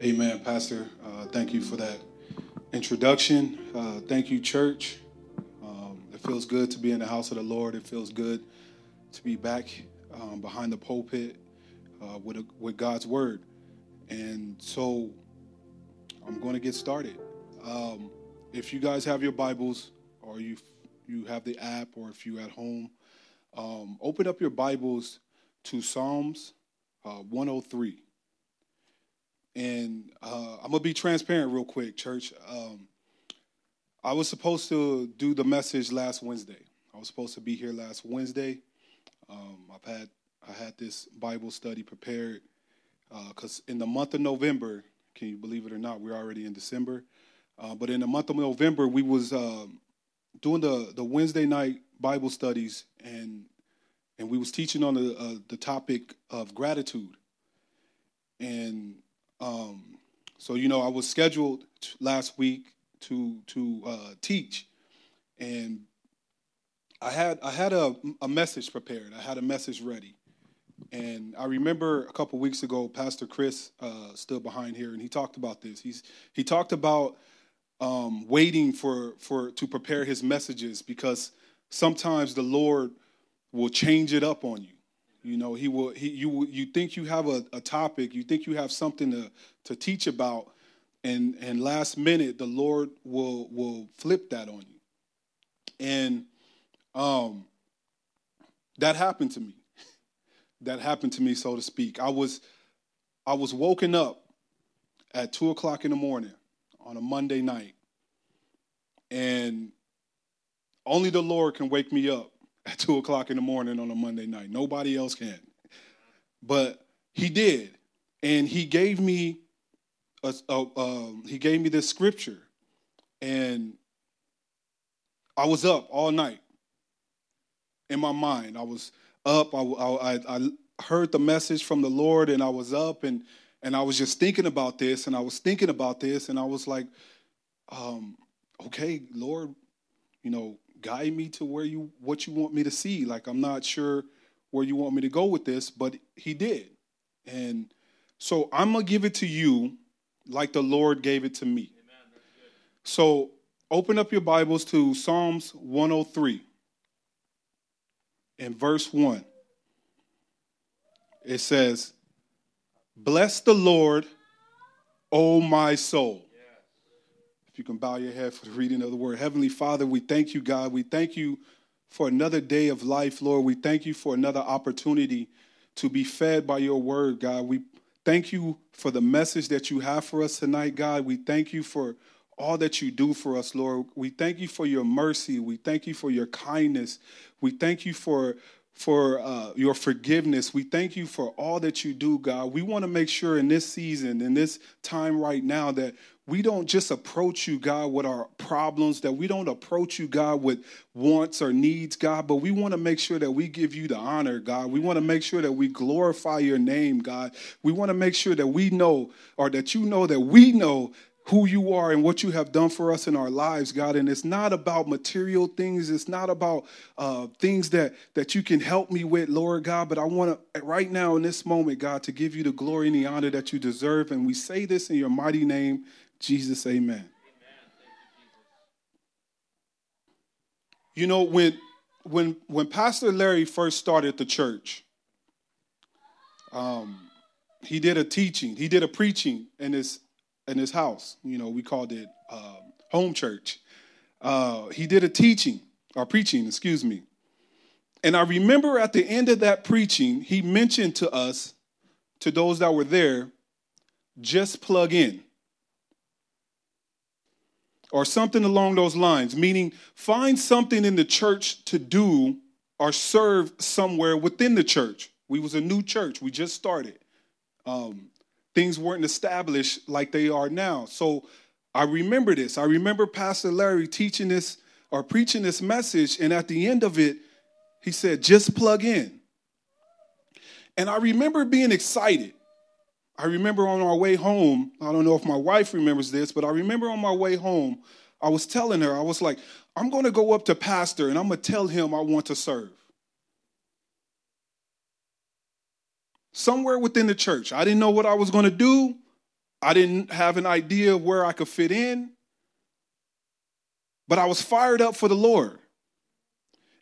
Amen, Pastor. Uh, thank you for that introduction. Uh, thank you, church. Um, it feels good to be in the house of the Lord. It feels good to be back um, behind the pulpit uh, with, a, with God's word. And so I'm going to get started. Um, if you guys have your Bibles or you you have the app or if you're at home, um, open up your Bibles to Psalms uh, 103. And uh, I'm gonna be transparent real quick, church. Um, I was supposed to do the message last Wednesday. I was supposed to be here last Wednesday. Um, I've had I had this Bible study prepared because uh, in the month of November, can you believe it or not, we're already in December. Uh, but in the month of November, we was um, doing the the Wednesday night Bible studies, and and we was teaching on the uh, the topic of gratitude. And um, so, you know, I was scheduled last week to to uh, teach, and I had I had a, a message prepared. I had a message ready, and I remember a couple weeks ago, Pastor Chris uh, stood behind here, and he talked about this. He's he talked about um, waiting for for to prepare his messages because sometimes the Lord will change it up on you. You know, he will. He you you think you have a, a topic, you think you have something to to teach about, and and last minute the Lord will will flip that on you, and um, that happened to me. That happened to me, so to speak. I was I was woken up at two o'clock in the morning on a Monday night, and only the Lord can wake me up at two o'clock in the morning on a Monday night. Nobody else can. But he did, and he gave me a, a um, he gave me this scripture, and I was up all night in my mind. I was up. I, I, I heard the message from the Lord, and I was up, and and I was just thinking about this, and I was thinking about this, and I was like, um, okay, Lord, you know, guide me to where you what you want me to see. Like I'm not sure where you want me to go with this, but he did. And so I'm gonna give it to you like the Lord gave it to me. So open up your Bibles to Psalms 103 in verse 1. It says, Bless the Lord, O my soul you can bow your head for the reading of the word. Heavenly Father, we thank you, God. We thank you for another day of life, Lord. We thank you for another opportunity to be fed by your word, God. We thank you for the message that you have for us tonight, God. We thank you for all that you do for us, Lord. We thank you for your mercy. We thank you for your kindness. We thank you for for uh, your forgiveness. We thank you for all that you do, God. We want to make sure in this season, in this time right now, that we don't just approach you, God, with our problems, that we don't approach you, God, with wants or needs, God, but we want to make sure that we give you the honor, God. We want to make sure that we glorify your name, God. We want to make sure that we know, or that you know that we know who you are and what you have done for us in our lives, God. And it's not about material things. It's not about uh, things that that you can help me with, Lord God. But I want to right now in this moment, God, to give you the glory and the honor that you deserve. And we say this in your mighty name, Jesus. Amen. amen. You, you know when when when Pastor Larry first started the church. Um, he did a teaching, he did a preaching in his in his house. You know, we called it uh, home church. Uh, he did a teaching or preaching, excuse me. And I remember at the end of that preaching, he mentioned to us, to those that were there, just plug in. Or something along those lines, meaning find something in the church to do or serve somewhere within the church. We was a new church, we just started. Um, things weren't established like they are now. So I remember this. I remember Pastor Larry teaching this or preaching this message, and at the end of it, he said, just plug in. And I remember being excited. I remember on our way home, I don't know if my wife remembers this, but I remember on my way home, I was telling her, I was like, I'm going to go up to Pastor and I'm going to tell him I want to serve. Somewhere within the church. I didn't know what I was going to do. I didn't have an idea of where I could fit in, but I was fired up for the Lord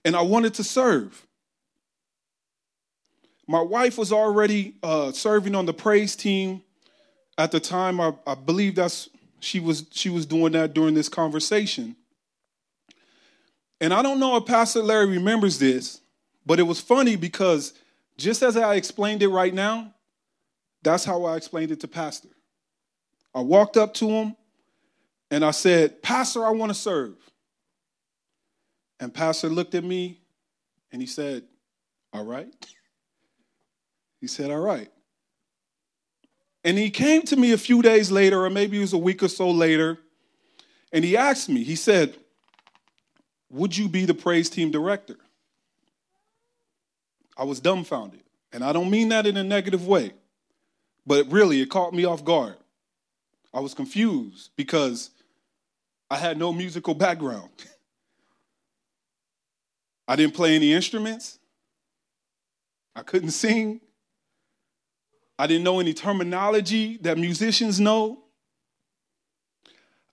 and I wanted to serve. My wife was already uh, serving on the praise team at the time. I, I believe that's she was she was doing that during this conversation. And I don't know if Pastor Larry remembers this, but it was funny because just as I explained it right now, that's how I explained it to Pastor. I walked up to him and I said, Pastor, I want to serve. And Pastor looked at me and he said, All right. He said, All right. And he came to me a few days later, or maybe it was a week or so later, and he asked me, he said, Would you be the praise team director? I was dumbfounded. And I don't mean that in a negative way, but really, it caught me off guard. I was confused because I had no musical background. I didn't play any instruments. I couldn't sing. I didn't know any terminology that musicians know.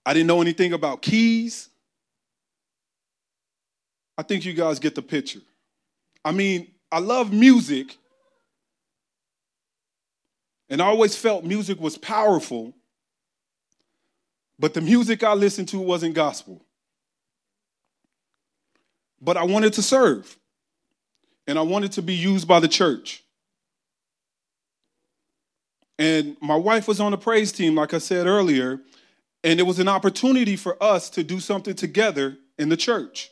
I didn't know anything about keys. I think you guys get the picture. I mean, I love music, and I always felt music was powerful, but the music I listened to wasn't gospel. But I wanted to serve, and I wanted to be used by the church. And my wife was on the praise team, like I said earlier, and it was an opportunity for us to do something together in the church.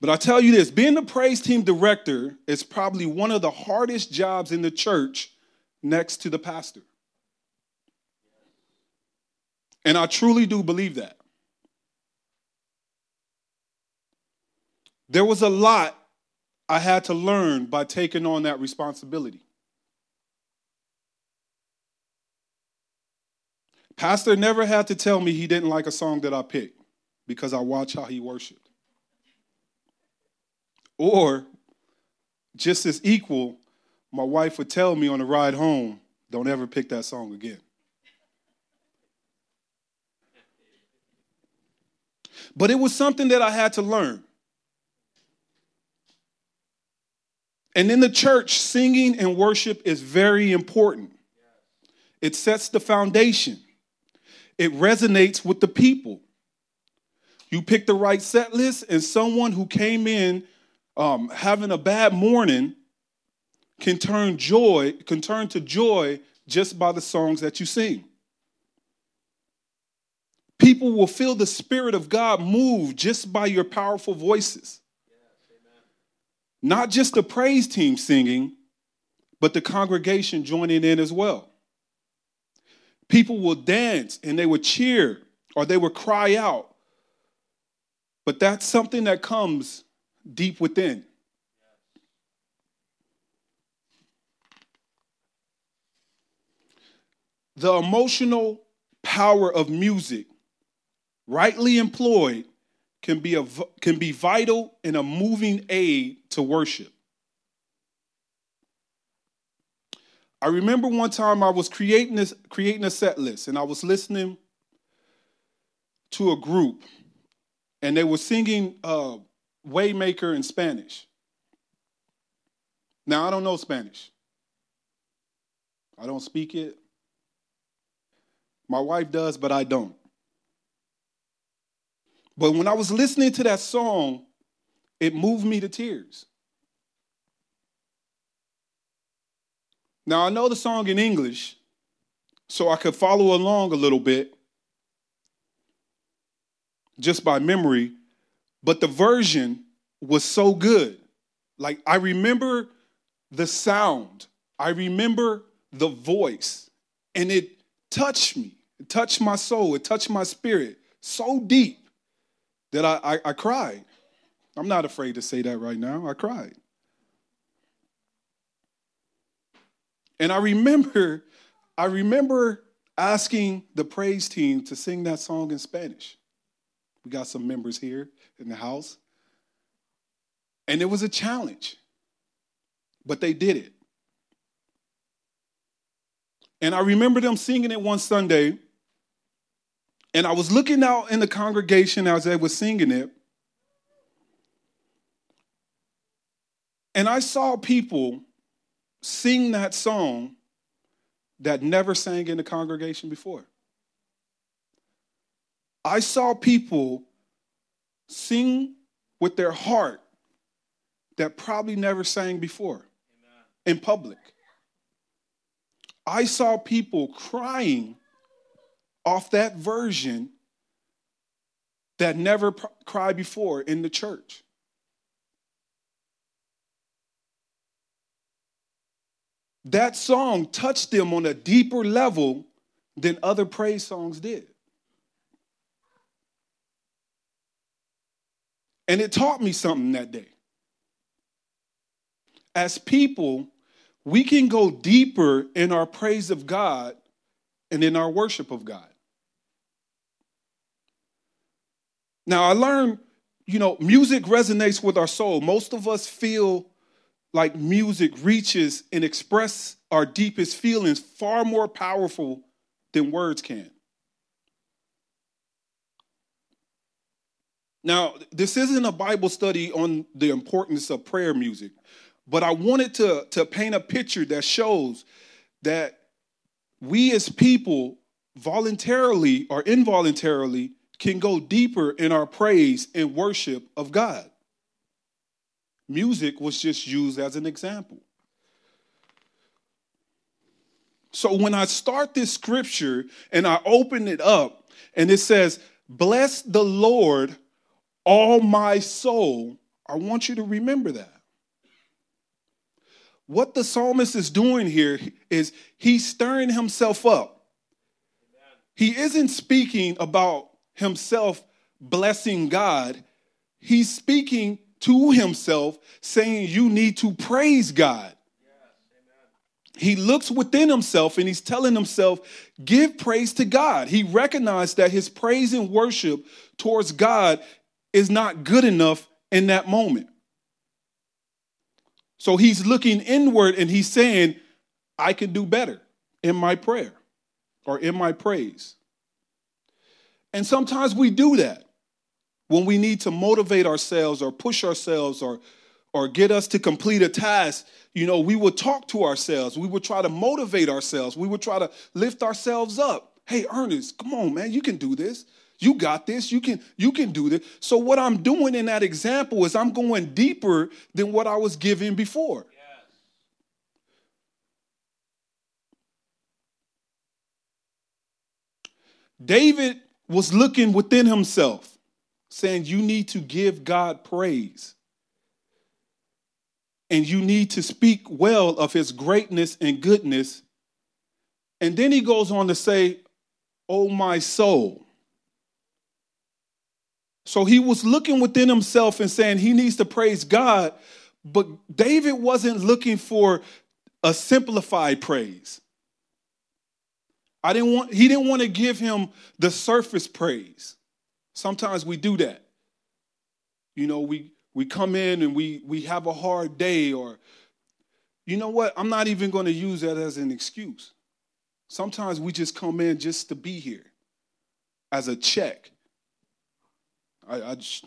But I tell you this being the praise team director is probably one of the hardest jobs in the church next to the pastor. And I truly do believe that. There was a lot I had to learn by taking on that responsibility. Pastor never had to tell me he didn't like a song that I picked because I watch how he worshiped. Or, just as equal, my wife would tell me on the ride home, don't ever pick that song again. But it was something that I had to learn. And in the church, singing and worship is very important. It sets the foundation it resonates with the people. You pick the right set list, and someone who came in um, having a bad morning can turn joy, can turn to joy just by the songs that you sing. People will feel the Spirit of God move just by your powerful voices. Not just the praise team singing, but the congregation joining in as well. People will dance and they will cheer or they will cry out. But that's something that comes deep within. The emotional power of music, rightly employed, can be, a, can be vital and a moving aid to worship. I remember one time I was creating this, creating a set list, and I was listening to a group, and they were singing uh, Waymaker in Spanish. Now I don't know Spanish. I don't speak it. My wife does, but I don't. But when I was listening to that song, it moved me to tears. Now, I know the song in English, so I could follow along a little bit just by memory, but the version was so good. Like, I remember the sound, I remember the voice, and it touched me. It touched my soul, it touched my spirit so deep that I, I, I cried. I'm not afraid to say that right now. I cried. And I remember, I remember asking the praise team to sing that song in Spanish. We got some members here in the house. And it was a challenge, but they did it. And I remember them singing it one Sunday. And I was looking out in the congregation as they were singing it. And I saw people sing that song that never sang in the congregation before. I saw people sing with their heart that probably never sang before Amen. in public. I saw people crying off that version that never pr- cried before in the church. That song touched them on a deeper level than other praise songs did. And it taught me something that day. As people, we can go deeper in our praise of God and in our worship of God. Now, I learned, you know, music resonates with our soul. Most of us feel like music reaches and express our deepest feelings far more powerful than words can. Now, this isn't a Bible study on the importance of prayer music, but I wanted to, to paint a picture that shows that we as people, voluntarily or involuntarily, can go deeper in our praise and worship of God. Music was just used as an example. So when I start this scripture and I open it up and it says, Bless the Lord, all my soul, I want you to remember that. What the psalmist is doing here is he's stirring himself up. He isn't speaking about himself blessing God, he's speaking to himself, saying, You need to praise God. he looks within himself and he's telling himself, Give praise to God. He recognized that his praise and worship towards God is not good enough in that moment. So he's looking inward and he's saying, I can do better in my prayer or in my praise. And sometimes we do that when we need to motivate ourselves or push ourselves or or get us to complete a task, you know, we would talk to ourselves. We would try to motivate ourselves. We would try to lift ourselves up. Hey, Ernest, come on, man, you can do this. You got this. You can you can do this. So what I'm doing in that example is I'm going deeper than what I was given before. David was looking within himself saying you need to give God praise. And you need to speak well of his greatness and goodness. And then he goes on to say, Oh, my soul. So he was looking within himself and saying he needs to praise God, but David wasn't looking for a simplified praise. I didn't want he didn't want to give him the surface praise. Sometimes we do that. You know, we we come in and we we have a hard day or you know what? I'm not even going to use that as an excuse. Sometimes we just come in just to be here as a check. I, I just,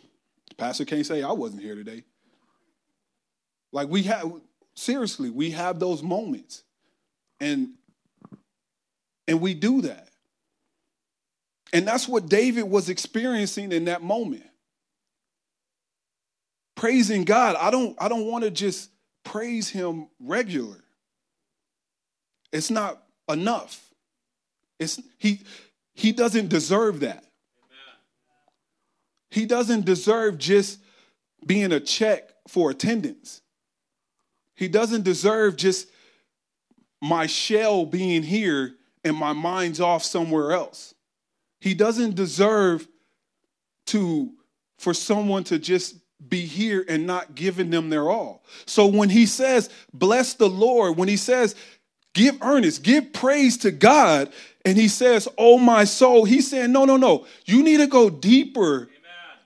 pastor can't say I wasn't here today. Like we have seriously, we have those moments. And and we do that. And that's what David was experiencing in that moment. Praising God. I don't I don't want to just praise him regular. It's not enough. It's he he doesn't deserve that. He doesn't deserve just being a check for attendance. He doesn't deserve just my shell being here and my mind's off somewhere else. He doesn't deserve to for someone to just be here and not giving them their all. So when he says, bless the Lord, when he says, give earnest, give praise to God, and he says, oh my soul, he's saying, no, no, no. You need to go deeper.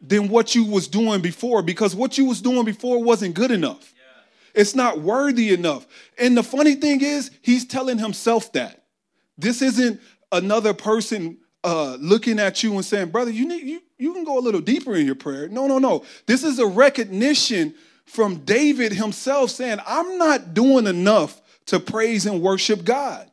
Than what you was doing before because what you was doing before wasn't good enough. Yeah. It's not worthy enough. And the funny thing is, he's telling himself that. This isn't another person uh, looking at you and saying, brother, you need you, you can go a little deeper in your prayer. No, no, no. This is a recognition from David himself saying, I'm not doing enough to praise and worship God.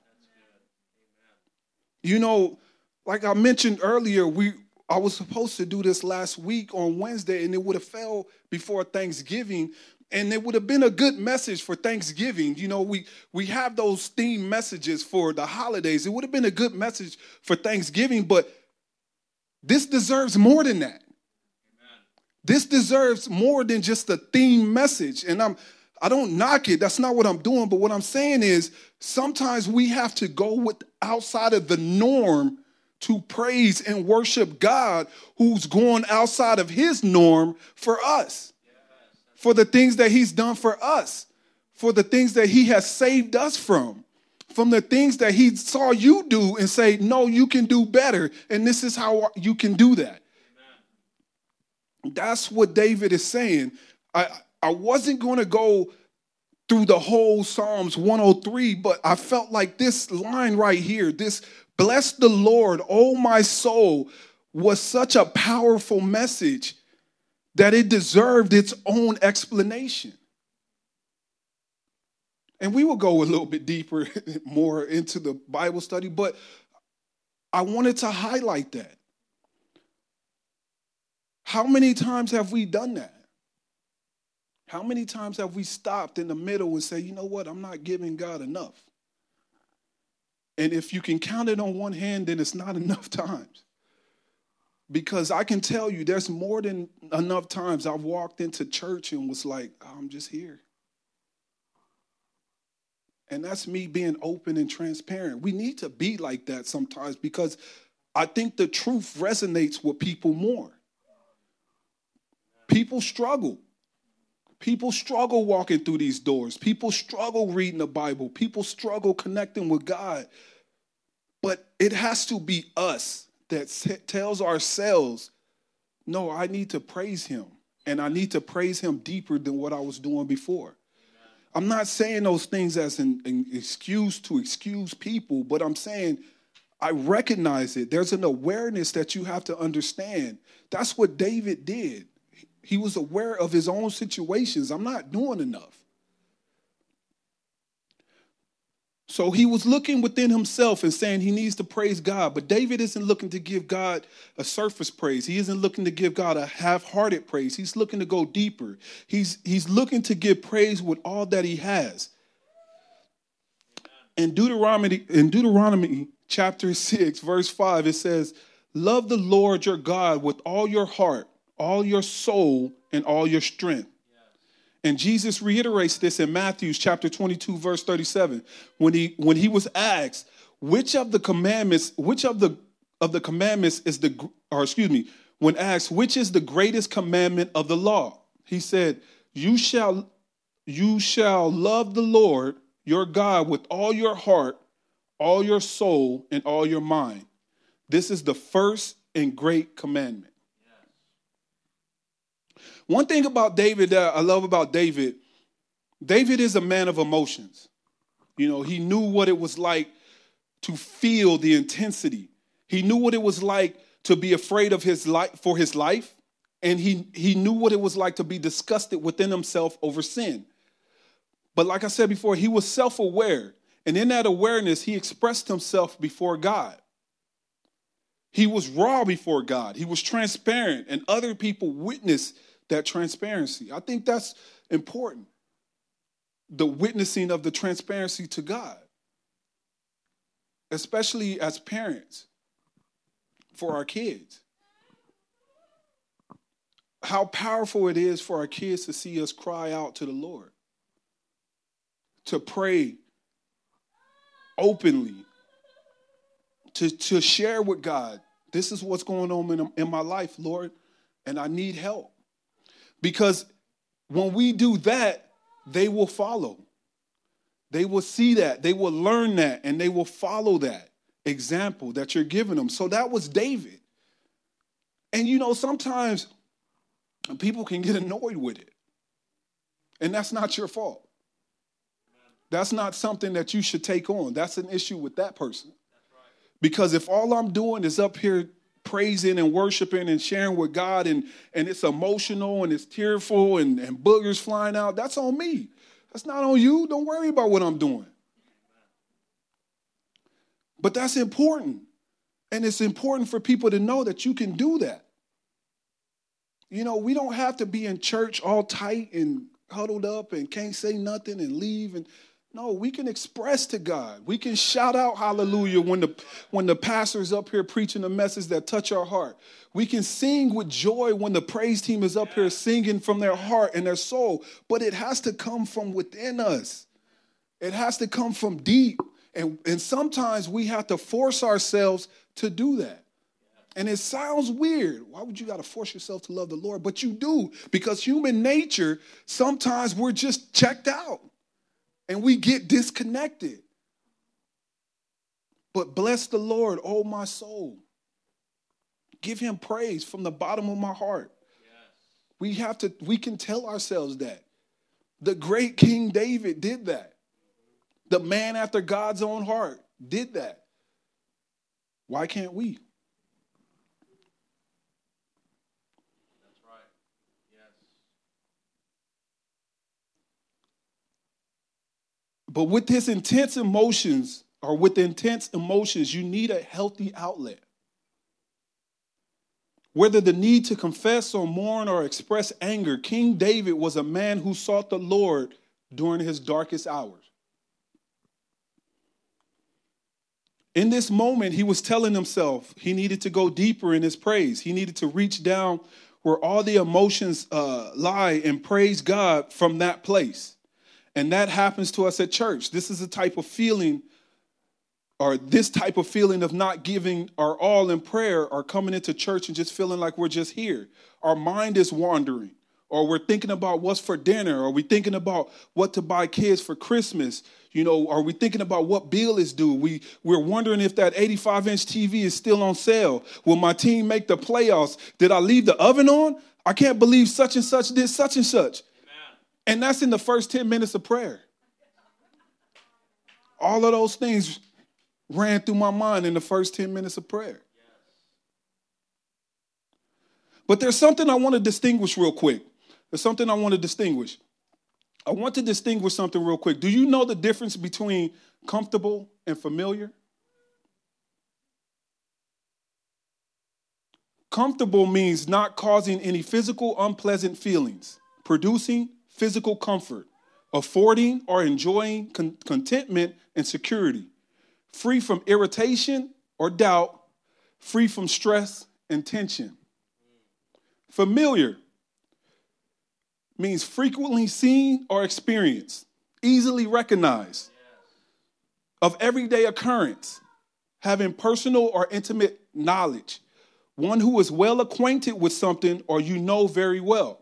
You know, like I mentioned earlier, we I was supposed to do this last week on Wednesday, and it would have fell before Thanksgiving. And it would have been a good message for Thanksgiving. You know, we we have those theme messages for the holidays. It would have been a good message for Thanksgiving, but this deserves more than that. This deserves more than just a theme message. And I'm I don't knock it. That's not what I'm doing. But what I'm saying is sometimes we have to go with outside of the norm to praise and worship God who's going outside of his norm for us. For the things that he's done for us. For the things that he has saved us from. From the things that he saw you do and say, no, you can do better. And this is how you can do that. That's what David is saying. I, I wasn't going to go through the whole Psalms 103, but I felt like this line right here, this bless the Lord, oh my soul, was such a powerful message that it deserved its own explanation. And we will go a little bit deeper, more into the Bible study, but I wanted to highlight that. How many times have we done that? How many times have we stopped in the middle and say, you know what, I'm not giving God enough? And if you can count it on one hand, then it's not enough times. Because I can tell you, there's more than enough times I've walked into church and was like, oh, I'm just here. And that's me being open and transparent. We need to be like that sometimes because I think the truth resonates with people more. People struggle. People struggle walking through these doors. People struggle reading the Bible. People struggle connecting with God. But it has to be us that tells ourselves, no, I need to praise him. And I need to praise him deeper than what I was doing before. I'm not saying those things as an, an excuse to excuse people, but I'm saying I recognize it. There's an awareness that you have to understand. That's what David did. He was aware of his own situations. I'm not doing enough. So he was looking within himself and saying he needs to praise God. But David isn't looking to give God a surface praise. He isn't looking to give God a half-hearted praise. He's looking to go deeper. He's, he's looking to give praise with all that he has. In Deuteronomy, in Deuteronomy chapter 6, verse 5, it says, Love the Lord your God with all your heart, all your soul, and all your strength. And Jesus reiterates this in Matthew chapter 22, verse 37, when he when he was asked, which of the commandments, which of the of the commandments is the or excuse me, when asked, which is the greatest commandment of the law? He said, You shall you shall love the Lord your God with all your heart, all your soul, and all your mind. This is the first and great commandment. One thing about David that I love about David, David is a man of emotions. You know, he knew what it was like to feel the intensity. He knew what it was like to be afraid of his life for his life, and he he knew what it was like to be disgusted within himself over sin. But like I said before, he was self-aware, and in that awareness, he expressed himself before God. He was raw before God. He was transparent, and other people witnessed that transparency. I think that's important. The witnessing of the transparency to God, especially as parents for our kids. How powerful it is for our kids to see us cry out to the Lord, to pray openly, to, to share with God, this is what's going on in, in my life, Lord, and I need help. Because when we do that, they will follow. They will see that, they will learn that, and they will follow that example that you're giving them. So that was David. And you know, sometimes people can get annoyed with it. And that's not your fault. That's not something that you should take on. That's an issue with that person. Because if all I'm doing is up here praising and worshiping and sharing with God and, and it's emotional and it's tearful and, and boogers flying out, that's on me. That's not on you. Don't worry about what I'm doing. But that's important. And it's important for people to know that you can do that. You know, we don't have to be in church all tight and huddled up and can't say nothing and leave and no, we can express to God. We can shout out hallelujah when the when the pastor's up here preaching a message that touch our heart. We can sing with joy when the praise team is up here singing from their heart and their soul, but it has to come from within us. It has to come from deep. And, and sometimes we have to force ourselves to do that. And it sounds weird. Why would you got to force yourself to love the Lord? But you do, because human nature, sometimes we're just checked out and we get disconnected. But bless the Lord, oh my soul. Give him praise from the bottom of my heart. Yes. We have to, we can tell ourselves that. The great King David did that. The man after God's own heart did that. Why can't we? But with this intense emotions, or with intense emotions, you need a healthy outlet. Whether the need to confess or mourn or express anger, King David was a man who sought the Lord during his darkest hours. In this moment, he was telling himself he needed to go deeper in his praise. He needed to reach down where all the emotions uh, lie and praise God from that place. And that happens to us at church. This is a type of feeling, or this type of feeling of not giving our all in prayer, or coming into church and just feeling like we're just here. Our mind is wandering, or we're thinking about what's for dinner, or we thinking about what to buy kids for Christmas. You know, are we thinking about what bill is due? We we're wondering if that 85 inch TV is still on sale. Will my team make the playoffs? Did I leave the oven on? I can't believe such and such did such and such. And that's in the first 10 minutes of prayer. All of those things ran through my mind in the first 10 minutes of prayer. But there's something I want to distinguish real quick. There's something I want to distinguish. I want to distinguish something real quick. Do you know the difference between comfortable and familiar? Comfortable means not causing any physical unpleasant feelings, producing physical comfort, affording or enjoying con- contentment and security, free from irritation or doubt, free from stress and tension. Familiar means frequently seen or experienced, easily recognized, of everyday occurrence, having personal or intimate knowledge, one who is well acquainted with something or you know very well.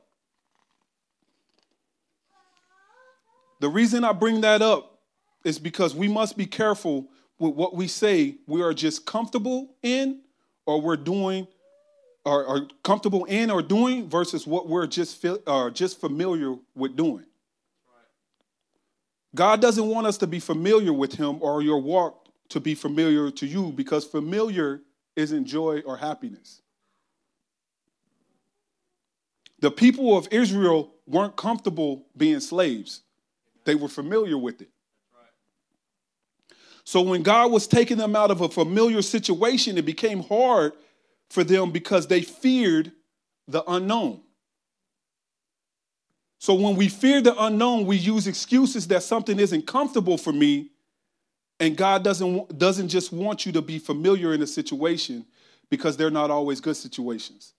The reason I bring that up is because we must be careful with what we say we are just comfortable in or we're doing or, or comfortable in or doing versus what we're just uh, just familiar with doing. God doesn't want us to be familiar with him or your walk to be familiar to you because familiar isn't joy or happiness. The people of Israel weren't comfortable being slaves. They were familiar with it. So when God was taking them out of a familiar situation, it became hard for them because they feared the unknown. So when we fear the unknown, we use excuses that something isn't comfortable for me, and God doesn't, doesn't just want you to be familiar in a situation because they're not always good situations.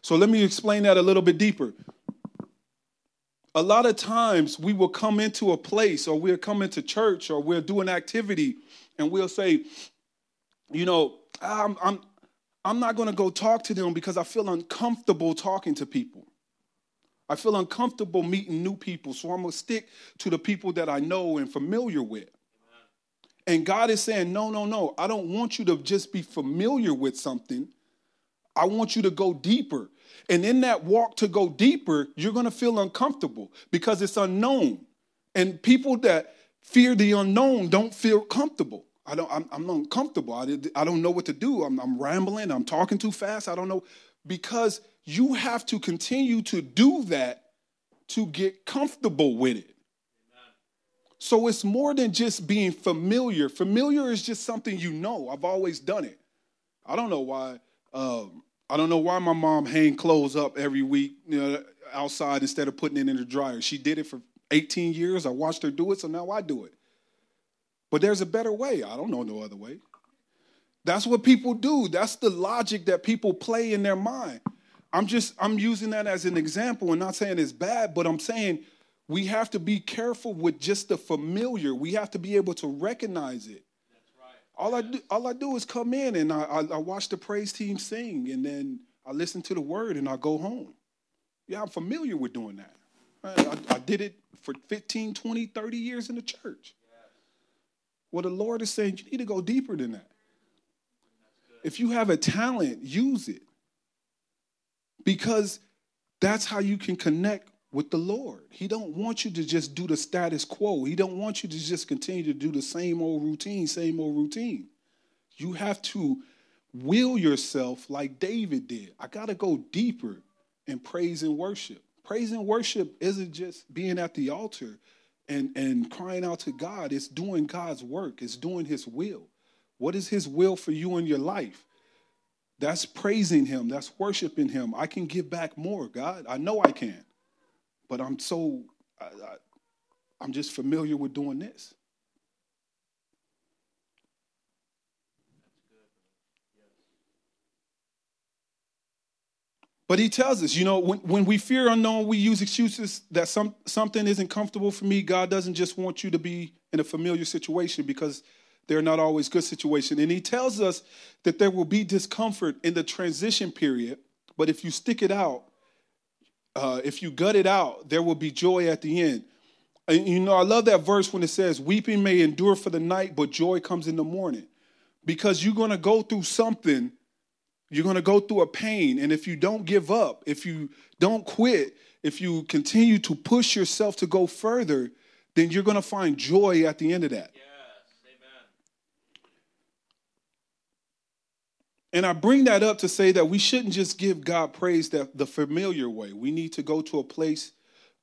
So let me explain that a little bit deeper a lot of times we will come into a place or we'll come into church or we'll do an activity and we'll say, you know, ah, I'm, I'm, I'm not going to go talk to them because I feel uncomfortable talking to people. I feel uncomfortable meeting new people, so I'm going to stick to the people that I know and familiar with. And God is saying, no, no, no. I don't want you to just be familiar with something. I want you to go deeper. And in that walk to go deeper, you're going to feel uncomfortable because it's unknown. And people that fear the unknown don't feel comfortable. I don't, I'm, I'm uncomfortable. I, I don't know what to do. I'm, I'm rambling. I'm talking too fast. I don't know. Because you have to continue to do that to get comfortable with it. So it's more than just being familiar. Familiar is just something you know. I've always done it. I don't know why. Um, I don't know why my mom hang clothes up every week, you know, outside instead of putting it in the dryer. She did it for 18 years. I watched her do it, so now I do it. But there's a better way. I don't know no other way. That's what people do. That's the logic that people play in their mind. I'm just I'm using that as an example and not saying it's bad, but I'm saying we have to be careful with just the familiar. We have to be able to recognize it. All I do, all I do is come in and I, I, I, watch the praise team sing, and then I listen to the word, and I go home. Yeah, I'm familiar with doing that. I, I did it for 15, 20, 30 years in the church. Well, the Lord is saying you need to go deeper than that. If you have a talent, use it. Because that's how you can connect with the Lord. He don't want you to just do the status quo. He don't want you to just continue to do the same old routine, same old routine. You have to will yourself like David did. I got to go deeper in praise and worship. Praise and worship isn't just being at the altar and, and crying out to God. It's doing God's work. It's doing his will. What is his will for you in your life? That's praising him. That's worshiping him. I can give back more, God. I know I can but I'm so, I, I, I'm just familiar with doing this. But he tells us, you know, when, when we fear unknown, we use excuses that some, something isn't comfortable for me. God doesn't just want you to be in a familiar situation because they're not always good situations. And he tells us that there will be discomfort in the transition period, but if you stick it out, uh, if you gut it out, there will be joy at the end. And you know, I love that verse when it says, Weeping may endure for the night, but joy comes in the morning. Because you're going to go through something, you're going to go through a pain. And if you don't give up, if you don't quit, if you continue to push yourself to go further, then you're going to find joy at the end of that. Yeah. And I bring that up to say that we shouldn't just give God praise that the familiar way. We need to go to a place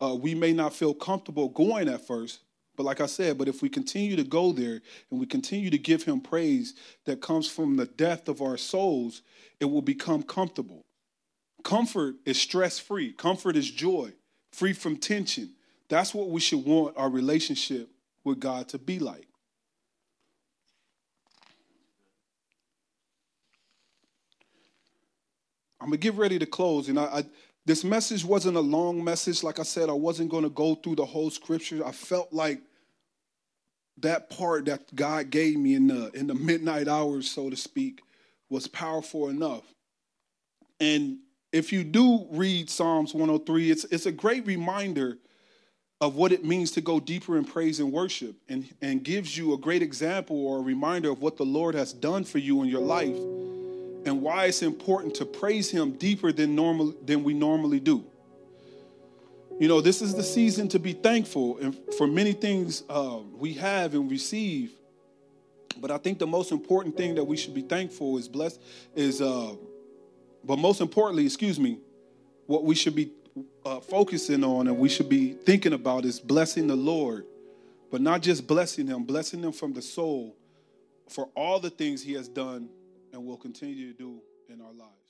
uh, we may not feel comfortable going at first, but like I said, but if we continue to go there and we continue to give Him praise that comes from the depth of our souls, it will become comfortable. Comfort is stress free, comfort is joy, free from tension. That's what we should want our relationship with God to be like. I'm gonna get ready to close, and I, I, this message wasn't a long message. Like I said, I wasn't to go through the whole scripture. I felt like that part that God gave me in the in the midnight hours, so to speak, was powerful enough. And if you do read Psalms 103, it's it's a great reminder of what it means to go deeper in praise and worship, and and gives you a great example or a reminder of what the Lord has done for you in your life and why it's important to praise him deeper than normal than we normally do. You know, this is the season to be thankful and for many things uh, we have and receive. But I think the most important thing that we should be thankful is blessed is, uh, but most importantly, excuse me, what we should be uh, focusing on and we should be thinking about is blessing the Lord, but not just blessing Him, blessing Him from the soul for all the things He has done and will continue to do in our lives.